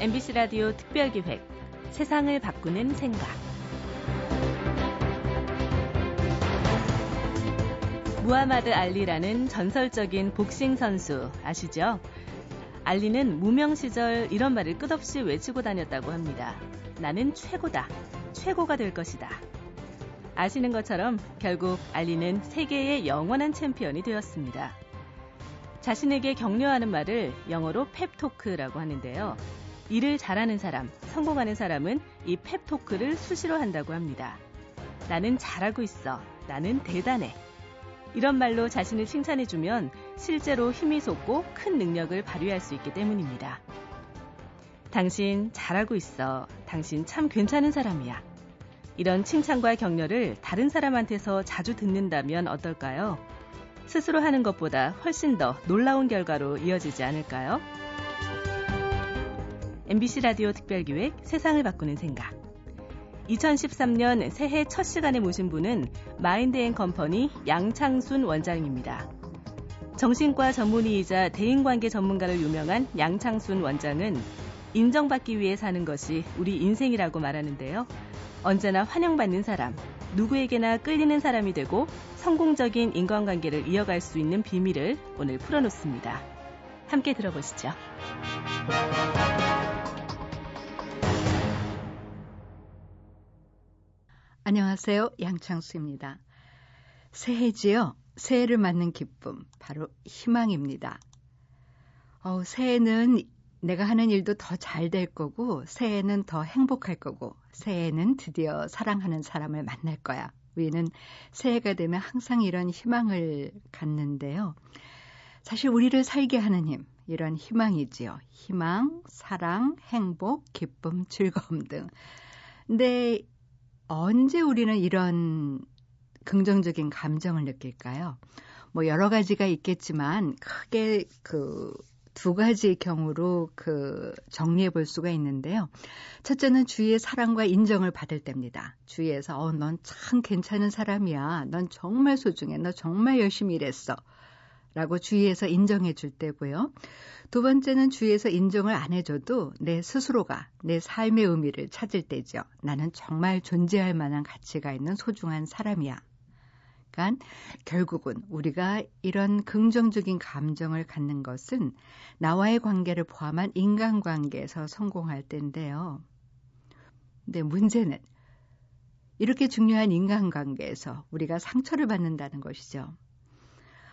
MBC 라디오 특별기획 세상을 바꾸는 생각 무하마드 알리라는 전설적인 복싱 선수 아시죠? 알리는 무명 시절 이런 말을 끝없이 외치고 다녔다고 합니다. 나는 최고다. 최고가 될 것이다. 아시는 것처럼 결국 알리는 세계의 영원한 챔피언이 되었습니다. 자신에게 격려하는 말을 영어로 펩토크라고 하는데요. 일을 잘하는 사람, 성공하는 사람은 이 펩토크를 수시로 한다고 합니다. 나는 잘하고 있어. 나는 대단해. 이런 말로 자신을 칭찬해주면 실제로 힘이 솟고 큰 능력을 발휘할 수 있기 때문입니다. 당신 잘하고 있어. 당신 참 괜찮은 사람이야. 이런 칭찬과 격려를 다른 사람한테서 자주 듣는다면 어떨까요? 스스로 하는 것보다 훨씬 더 놀라운 결과로 이어지지 않을까요? MBC 라디오 특별기획 세상을 바꾸는 생각. 2013년 새해 첫 시간에 모신 분은 마인드앤컴퍼니 양창순 원장입니다. 정신과 전문의이자 대인관계 전문가로 유명한 양창순 원장은 인정받기 위해 사는 것이 우리 인생이라고 말하는데요. 언제나 환영받는 사람, 누구에게나 끌리는 사람이 되고 성공적인 인간관계를 이어갈 수 있는 비밀을 오늘 풀어놓습니다. 함께 들어보시죠. 안녕하세요. 양창수입니다. 새해지요. 새해를 맞는 기쁨, 바로 희망입니다. 어, 새해는 내가 하는 일도 더 잘 될 거고, 새해는 더 행복할 거고, 새해는 드디어 사랑하는 사람을 만날 거야. 우리는 새해가 되면 항상 이런 희망을 갖는데요. 사실 우리를 살게 하는 힘, 이런 희망이지요. 희망, 사랑, 행복, 기쁨, 즐거움 등. 근데 언제 우리는 이런 긍정적인 감정을 느낄까요? 뭐 여러 가지가 있겠지만 크게 그 두 가지의 경우로 그 정리해 볼 수가 있는데요. 첫째는 주위의 사랑과 인정을 받을 때입니다. 주위에서 어, 넌 참 괜찮은 사람이야. 넌 정말 소중해. 너 정말 열심히 일했어. 라고 주위에서 인정해 줄 때고요. 두 번째는 주위에서 인정을 안 해줘도 내 스스로가 내 삶의 의미를 찾을 때죠. 나는 정말 존재할 만한 가치가 있는 소중한 사람이야. 그러니까 결국은 우리가 이런 긍정적인 감정을 갖는 것은 나와의 관계를 포함한 인간관계에서 성공할 때인데요. 근데 문제는 이렇게 중요한 인간관계에서 우리가 상처를 받는다는 것이죠.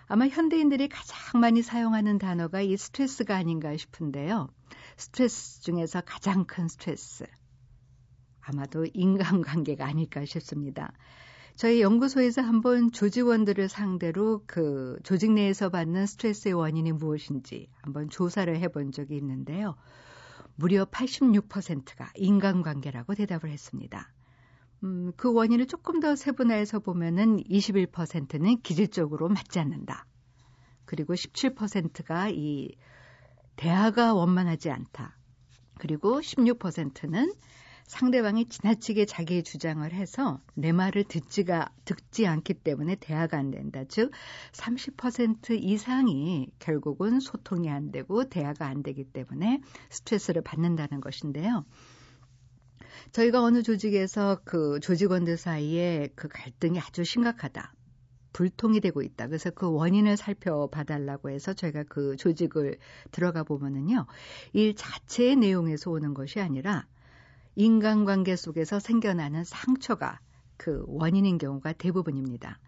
아마 현대인들이 가장 많이 사용하는 단어가 이 스트레스가 아닌가 싶은데요. 스트레스 중에서 가장 큰 스트레스. 아마도 인간관계가 아닐까 싶습니다. 저희 연구소에서 한번 조직원들을 상대로 그 조직 내에서 받는 스트레스의 원인이 무엇인지 한번 조사를 해본 적이 있는데요. 무려 86%가 인간관계라고 대답을 했습니다. 음, 그 원인을 조금 더 세분화해서 보면은 21%는 기질적으로 맞지 않는다. 그리고 17%가 이 대화가 원만하지 않다. 그리고 16%는 상대방이 지나치게 자기의 주장을 해서 내 말을 듣지가 듣지 않기 때문에 대화가 안 된다. 즉 30% 이상이 결국은 소통이 안 되고 대화가 안 되기 때문에 스트레스를 받는다는 것인데요. 저희가 어느 조직에서 그 조직원들 사이에 그 갈등이 아주 심각하다. 불통이 되고 있다. 그래서 그 원인을 살펴봐달라고 해서 저희가 그 조직을 들어가 보면은요, 일 자체의 내용에서 오는 것이 아니라 인간관계 속에서 생겨나는 상처가 그 원인인 경우가 대부분입니다.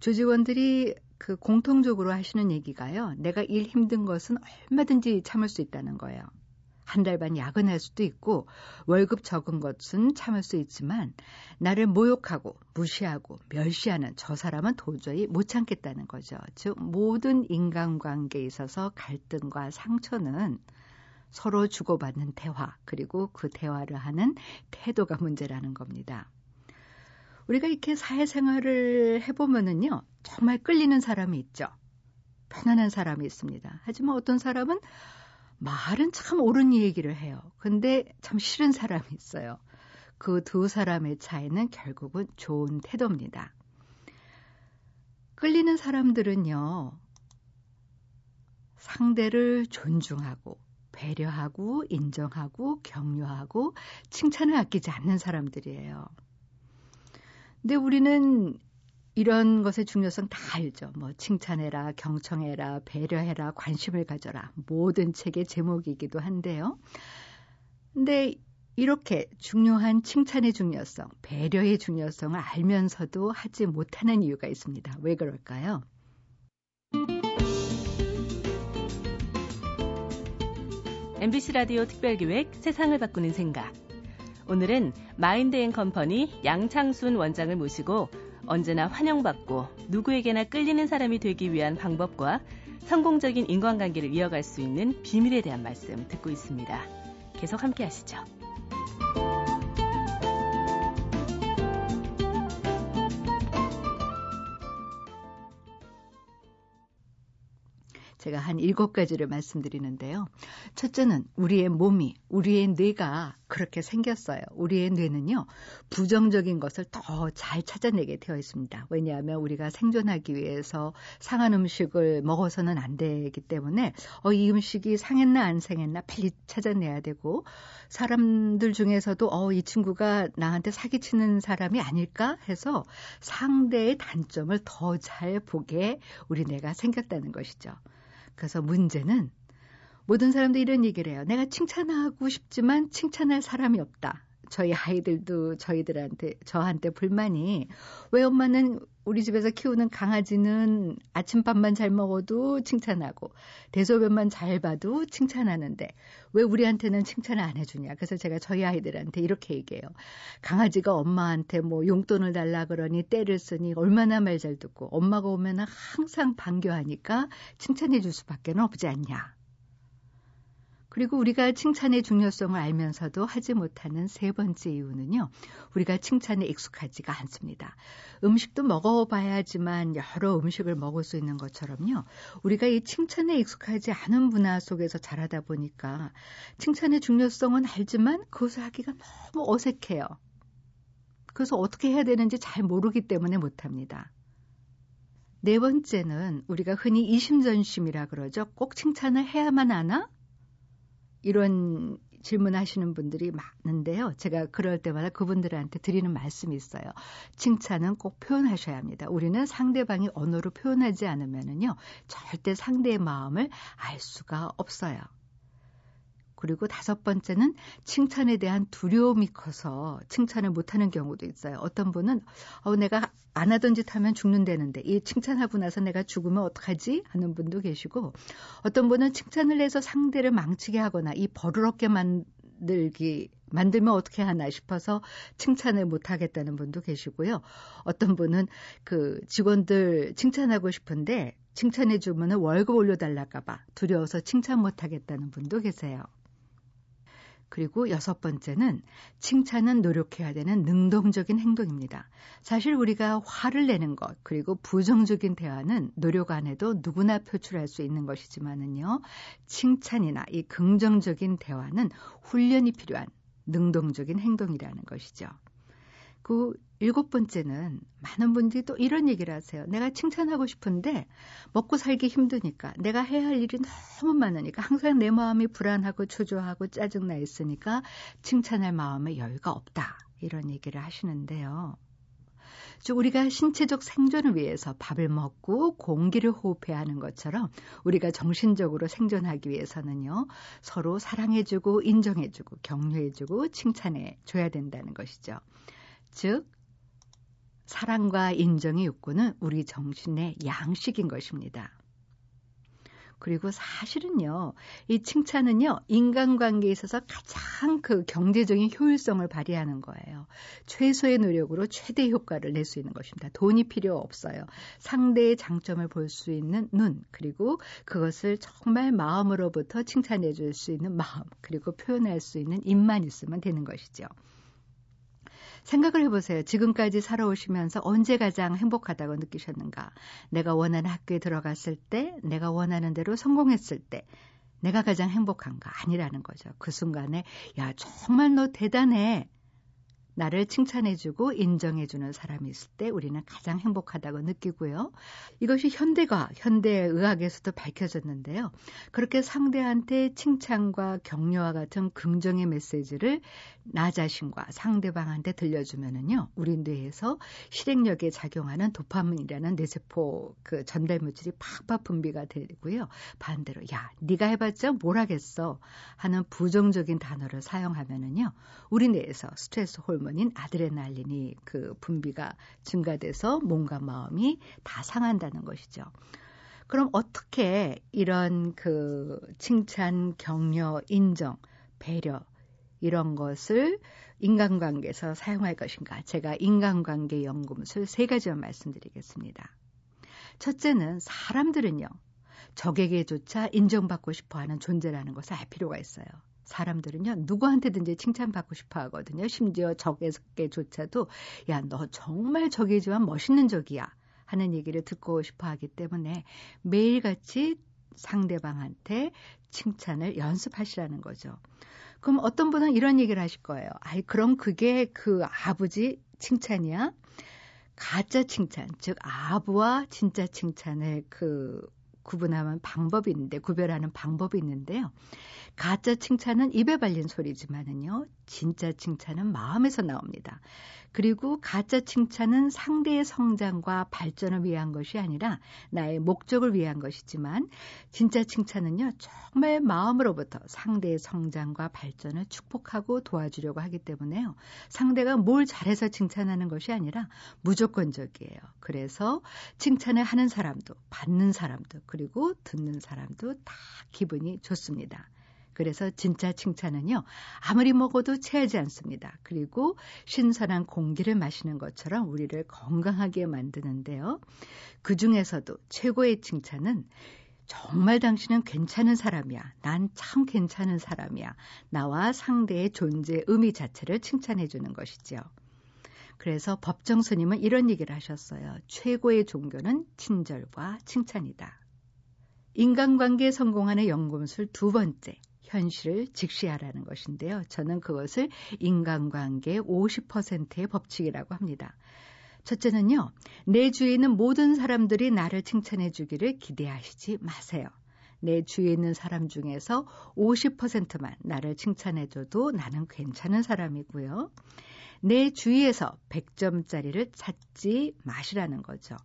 조직원들이 그 공통적으로 하시는 얘기가요, 내가 일 힘든 것은 얼마든지 참을 수 있다는 거예요. 한 달 반 야근할 수도 있고 월급 적은 것은 참을 수 있지만 나를 모욕하고 무시하고 멸시하는 저 사람은 도저히 못 참겠다는 거죠. 즉 모든 인간관계에 있어서 갈등과 상처는 서로 주고받는 대화 그리고 그 대화를 하는 태도가 문제라는 겁니다. 우리가 이렇게 사회생활을 해보면은요 정말 끌리는 사람이 있죠. 편안한 사람이 있습니다. 하지만 어떤 사람은 말은 참 옳은 얘기를 해요. 근데 참 싫은 사람이 있어요. 그 두 사람의 차이는 결국은 좋은 태도입니다. 끌리는 사람들은요, 상대를 존중하고 배려하고 인정하고 격려하고 칭찬을 아끼지 않는 사람들이에요. 근데 우리는 이런 것의 중요성 다 알죠. 뭐 칭찬해라, 경청해라, 배려해라, 관심을 가져라. 모든 책의 제목이기도 한데요. 근데 이렇게 중요한 칭찬의 중요성, 배려의 중요성을 알면서도 하지 못하는 이유가 있습니다. 왜 그럴까요? MBC 라디오 특별기획 세상을 바꾸는 생각. 오늘은 마인드 앤 컴퍼니 양창순 원장을 모시고 언제나 환영받고 누구에게나 끌리는 사람이 되기 위한 방법과 성공적인 인간관계를 이어갈 수 있는 비밀에 대한 말씀 듣고 있습니다. 계속 함께 하시죠. 제가 한 일곱 가지를 말씀드리는데요. 첫째는 우리의 몸이, 우리의 뇌가 그렇게 생겼어요. 우리의 뇌는요, 부정적인 것을 더 잘 찾아내게 되어 있습니다. 왜냐하면 우리가 생존하기 위해서 상한 음식을 먹어서는 안 되기 때문에, 어, 이 음식이 상했나 안 상했나 빨리 찾아내야 되고, 사람들 중에서도, 어, 이 친구가 나한테 사기치는 사람이 아닐까 해서 상대의 단점을 더 잘 보게 우리 뇌가 생겼다는 것이죠. 그래서 문제는 모든 사람들이 이런 얘기를 해요. 내가 칭찬하고 싶지만 칭찬할 사람이 없다. 저희 아이들도 저희들한테 저한테 불만이 왜 엄마는 우리 집에서 키우는 강아지는 아침밥만 잘 먹어도 칭찬하고 대소변만 잘 봐도 칭찬하는데 왜 우리한테는 칭찬을 안 해주냐. 그래서 제가 저희 아이들한테 이렇게 얘기해요. 강아지가 엄마한테 뭐 용돈을 달라 그러니 때를 쓰니 얼마나 말 잘 듣고 엄마가 오면 항상 반겨하니까 칭찬해 줄 수밖에 없지 않냐. 그리고 우리가 칭찬의 중요성을 알면서도 하지 못하는 세 번째 이유는요. 우리가 칭찬에 익숙하지가 않습니다. 음식도 먹어봐야지만 여러 음식을 먹을 수 있는 것처럼요. 우리가 이 칭찬에 익숙하지 않은 문화 속에서 자라다 보니까 칭찬의 중요성은 알지만 그것을 하기가 너무 어색해요. 그래서 어떻게 해야 되는지 잘 모르기 때문에 못합니다. 네 번째는 우리가 흔히 이심전심이라 그러죠. 꼭 칭찬을 해야만 하나? 이런 질문하시는 분들이 많은데요. 제가 그럴 때마다 그분들한테 드리는 말씀이 있어요. 칭찬은 꼭 표현하셔야 합니다. 우리는 상대방이 언어로 표현하지 않으면은요, 절대 상대의 마음을 알 수가 없어요. 그리고 다섯 번째는 칭찬에 대한 두려움이 커서 칭찬을 못하는 경우도 있어요. 어떤 분은 어, 내가 안 하던 짓 하면 죽는다는데 이 칭찬하고 나서 내가 죽으면 어떡하지? 하는 분도 계시고 어떤 분은 칭찬을 해서 상대를 망치게 하거나 이 버릇없게 만들기 만들면 어떻게 하나 싶어서 칭찬을 못 하겠다는 분도 계시고요. 어떤 분은 그 직원들 칭찬하고 싶은데 칭찬해 주면 월급 올려달랄까봐 두려워서 칭찬 못 하겠다는 분도 계세요. 그리고 여섯 번째는 칭찬은 노력해야 되는 능동적인 행동입니다. 사실 우리가 화를 내는 것, 그리고 부정적인 대화는 노력 안 해도 누구나 표출할 수 있는 것이지만은요, 칭찬이나 이 긍정적인 대화는 훈련이 필요한 능동적인 행동이라는 것이죠. 그 일곱 번째는 많은 분들이 또 이런 얘기를 하세요. 내가 칭찬하고 싶은데 먹고 살기 힘드니까 내가 해야 할 일이 너무 많으니까 항상 내 마음이 불안하고 초조하고 짜증나 있으니까 칭찬할 마음에 여유가 없다. 이런 얘기를 하시는데요. 즉 우리가 신체적 생존을 위해서 밥을 먹고 공기를 호흡해야 하는 것처럼 우리가 정신적으로 생존하기 위해서는요. 서로 사랑해주고 인정해주고 격려해주고 칭찬해 줘야 된다는 것이죠. 즉 사랑과 인정의 욕구는 우리 정신의 양식인 것입니다. 그리고 사실은요, 이 칭찬은요, 인간관계에 있어서 가장 그 경제적인 효율성을 발휘하는 거예요. 최소의 노력으로 최대 효과를 낼 수 있는 것입니다. 돈이 필요 없어요. 상대의 장점을 볼 수 있는 눈, 그리고 그것을 정말 마음으로부터 칭찬해 줄 수 있는 마음, 그리고 표현할 수 있는 입만 있으면 되는 것이죠. 생각을 해보세요. 지금까지 살아오시면서 언제 가장 행복하다고 느끼셨는가? 내가 원하는 학교에 들어갔을 때, 내가 원하는 대로 성공했을 때, 내가 가장 행복한가? 아니라는 거죠. 그 순간에, 야, 정말 너 대단해. 나를 칭찬해주고 인정해주는 사람이 있을 때 우리는 가장 행복하다고 느끼고요. 이것이 현대가, 현대의학에서도 밝혀졌는데요. 그렇게 상대한테 칭찬과 격려와 같은 긍정의 메시지를 나 자신과 상대방한테 들려주면은요, 우리 뇌에서 실행력에 작용하는 도파민이라는 뇌세포 그 전달 물질이 팍팍 분비가 되고요. 반대로, 야, 네가 해봤자 뭘 하겠어 하는 부정적인 단어를 사용하면은요, 우리 뇌에서 스트레스 호르몬 호르몬인 아드레날린이 그 분비가 증가돼서 몸과 마음이 다 상한다는 것이죠. 그럼 어떻게 이런 그 칭찬, 격려, 인정, 배려 이런 것을 인간관계에서 사용할 것인가? 제가 인간관계 연구술 세 가지만 말씀드리겠습니다. 첫째는 사람들은요, 적에게조차 인정받고 싶어 하는 존재라는 것을 알 필요가 있어요. 사람들은요, 누구한테든지 칭찬받고 싶어 하거든요. 심지어 적에게조차도, 야, 너 정말 적이지만 멋있는 적이야. 하는 얘기를 듣고 싶어 하기 때문에 매일같이 상대방한테 칭찬을 연습하시라는 거죠. 그럼 어떤 분은 이런 얘기를 하실 거예요. 아이, 그럼 그게 그 아버지 칭찬이야? 가짜 칭찬, 즉, 아부와 진짜 칭찬을 그 구분하는 방법이 있는데, 구별하는 방법이 있는데요. 가짜 칭찬은 입에 발린 소리지만은요, 진짜 칭찬은 마음에서 나옵니다. 그리고 가짜 칭찬은 상대의 성장과 발전을 위한 것이 아니라 나의 목적을 위한 것이지만 진짜 칭찬은요, 정말 마음으로부터 상대의 성장과 발전을 축복하고 도와주려고 하기 때문에요. 상대가 뭘 잘해서 칭찬하는 것이 아니라 무조건적이에요. 그래서 칭찬을 하는 사람도, 받는 사람도, 그리고 듣는 사람도 다 기분이 좋습니다. 그래서 진짜 칭찬은요, 아무리 먹어도 체하지 않습니다. 그리고 신선한 공기를 마시는 것처럼 우리를 건강하게 만드는데요. 그 중에서도 최고의 칭찬은 정말 당신은 괜찮은 사람이야. 난 참 괜찮은 사람이야. 나와 상대의 존재 의미 자체를 칭찬해 주는 것이죠. 그래서 법정 스님은 이런 얘기를 하셨어요. 최고의 종교는 친절과 칭찬이다. 인간관계 성공하는 연금술 두 번째. 현실을 직시하라는 것인데요. 저는 그것을 인간관계 50%의 법칙이라고 합니다. 첫째는요, 내 주위에 있는 모든 사람들이 나를 칭찬해 주기를 기대하시지 마세요. 내 주위에 있는 사람 중에서 50%만 나를 칭찬해 줘도 나는 괜찮은 사람이고요. 내 주위에서 100점짜리를 찾지 마시라는 거죠.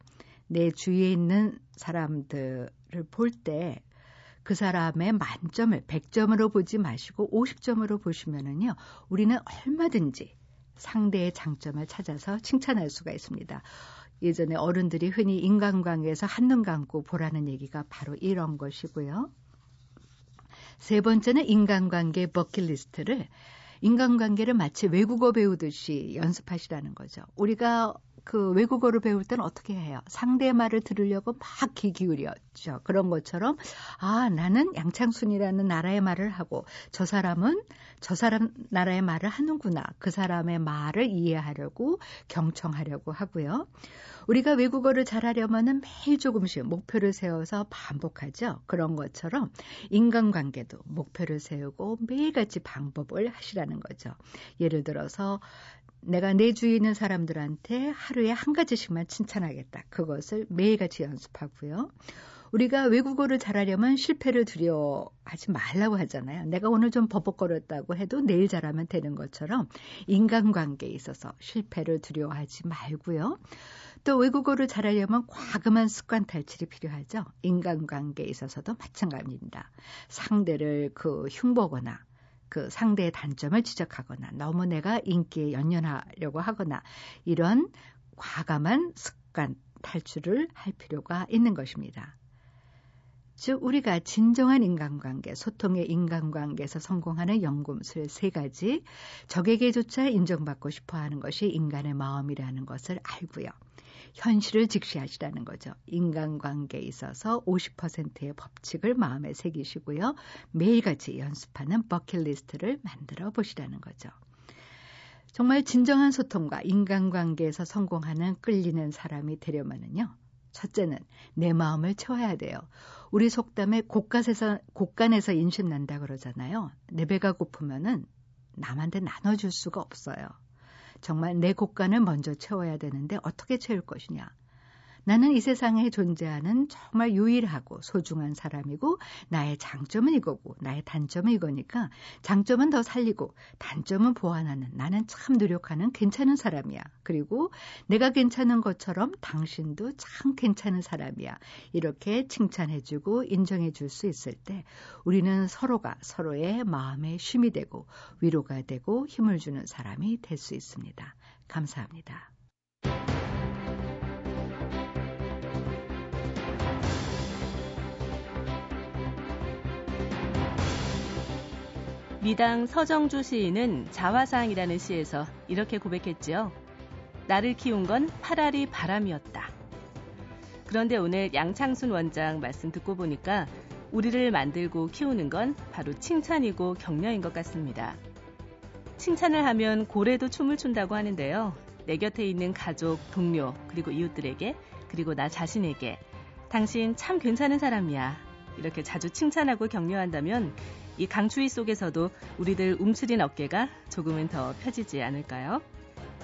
내 주위에 있는 사람들을 볼 때 그 사람의 만점을 100점으로 보지 마시고 50점으로 보시면은요, 우리는 얼마든지 상대의 장점을 찾아서 칭찬할 수가 있습니다. 예전에 어른들이 흔히 인간관계에서 한눈 감고 보라는 얘기가 바로 이런 것이고요. 세 번째는 인간관계 버킷리스트를 인간관계를 마치 외국어 배우듯이 연습하시라는 거죠. 우리가 그 외국어를 배울 때는 어떻게 해요? 상대의 말을 들으려고 막 귀 기울였죠. 그런 것처럼 아 나는 양창순이라는 나라의 말을 하고 저 사람은 저 사람 나라의 말을 하는구나. 그 사람의 말을 이해하려고 경청하려고 하고요. 우리가 외국어를 잘하려면은 매일 조금씩 목표를 세워서 반복하죠. 그런 것처럼 인간관계도 목표를 세우고 매일같이 방법을 하시라는 거죠. 예를 들어서 내가 내 주위에 있는 사람들한테 하루에 한 가지씩만 칭찬하겠다. 그것을 매일같이 연습하고요. 우리가 외국어를 잘하려면 실패를 두려워하지 말라고 하잖아요. 내가 오늘 좀 버벅거렸다고 해도 내일 잘하면 되는 것처럼 인간관계에 있어서 실패를 두려워하지 말고요. 또 외국어를 잘하려면 과감한 습관 탈출이 필요하죠. 인간관계에 있어서도 마찬가지입니다. 상대를 그 흉보거나 그 상대의 단점을 지적하거나 너무 내가 인기에 연연하려고 하거나 이런 과감한 습관 탈출을 할 필요가 있는 것입니다. 즉 우리가 진정한 인간관계, 소통의 인간관계에서 성공하는 연금술 세 가지 적에게조차 인정받고 싶어하는 것이 인간의 마음이라는 것을 알고요. 현실을 직시하시라는 거죠. 인간관계에 있어서 50%의 법칙을 마음에 새기시고요. 매일같이 연습하는 버킷리스트를 만들어 보시라는 거죠. 정말 진정한 소통과 인간관계에서 성공하는 끌리는 사람이 되려면은요. 첫째는 내 마음을 채워야 돼요. 우리 속담에 곳간에서, 곳간에서 인심 난다 그러잖아요. 내 배가 고프면은 남한테 나눠줄 수가 없어요. 정말 내 곳간을 먼저 채워야 되는데 어떻게 채울 것이냐. 나는 이 세상에 존재하는 정말 유일하고 소중한 사람이고 나의 장점은 이거고 나의 단점은 이거니까 장점은 더 살리고 단점은 보완하는 나는 참 노력하는 괜찮은 사람이야. 그리고 내가 괜찮은 것처럼 당신도 참 괜찮은 사람이야. 이렇게 칭찬해주고 인정해줄 수 있을 때 우리는 서로가 서로의 마음의 쉼이 되고 위로가 되고 힘을 주는 사람이 될 수 있습니다. 감사합니다. 미당 서정주 시인은 자화상이라는 시에서 이렇게 고백했지요. 나를 키운 건 파라리 바람이었다. 그런데 오늘 양창순 원장 말씀 듣고 보니까 우리를 만들고 키우는 건 바로 칭찬이고 격려인 것 같습니다. 칭찬을 하면 고래도 춤을 춘다고 하는데요. 내 곁에 있는 가족, 동료, 그리고 이웃들에게, 그리고 나 자신에게, 당신 참 괜찮은 사람이야. 이렇게 자주 칭찬하고 격려한다면 이 강추위 속에서도 우리들 움츠린 어깨가 조금은 더 펴지지 않을까요?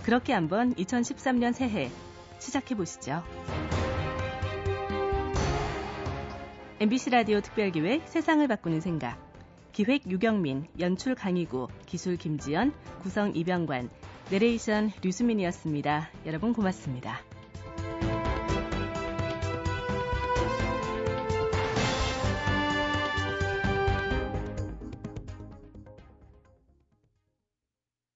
그렇게 한번 2013년 새해 시작해 보시죠. MBC 라디오 특별기획 세상을 바꾸는 생각. 기획 유경민, 연출 강희구, 기술 김지연, 구성 이병관, 내레이션 류수민이었습니다. 여러분 고맙습니다.